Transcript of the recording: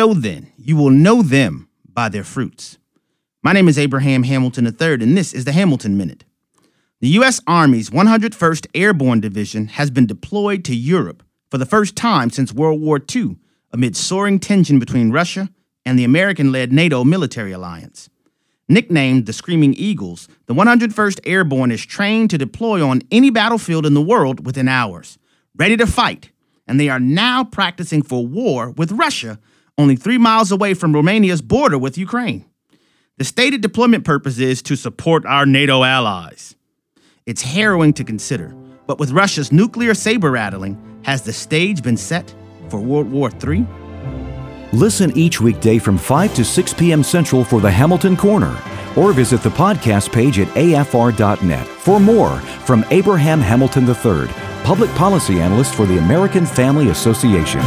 So then, you will know them by their fruits. My name is Abraham Hamilton III, and this is the Hamilton Minute. The U.S. Army's 101st Airborne Division has been deployed to Europe for the first time since World War II amid soaring tension between Russia and the American led NATO military alliance. Nicknamed the Screaming Eagles, the 101st Airborne is trained to deploy on any battlefield in the world within hours, ready to fight, and they are now practicing for war with Russia, only three miles away from Romania's border with Ukraine. The stated deployment purpose is to support our NATO allies. It's harrowing to consider, but with Russia's nuclear saber rattling, has the stage been set for World War III? Listen each weekday from 5 to 6 p.m. Central for the Hamilton Corner, or visit the podcast page at afr.net for more from Abraham Hamilton III, public policy analyst for the American Family Association.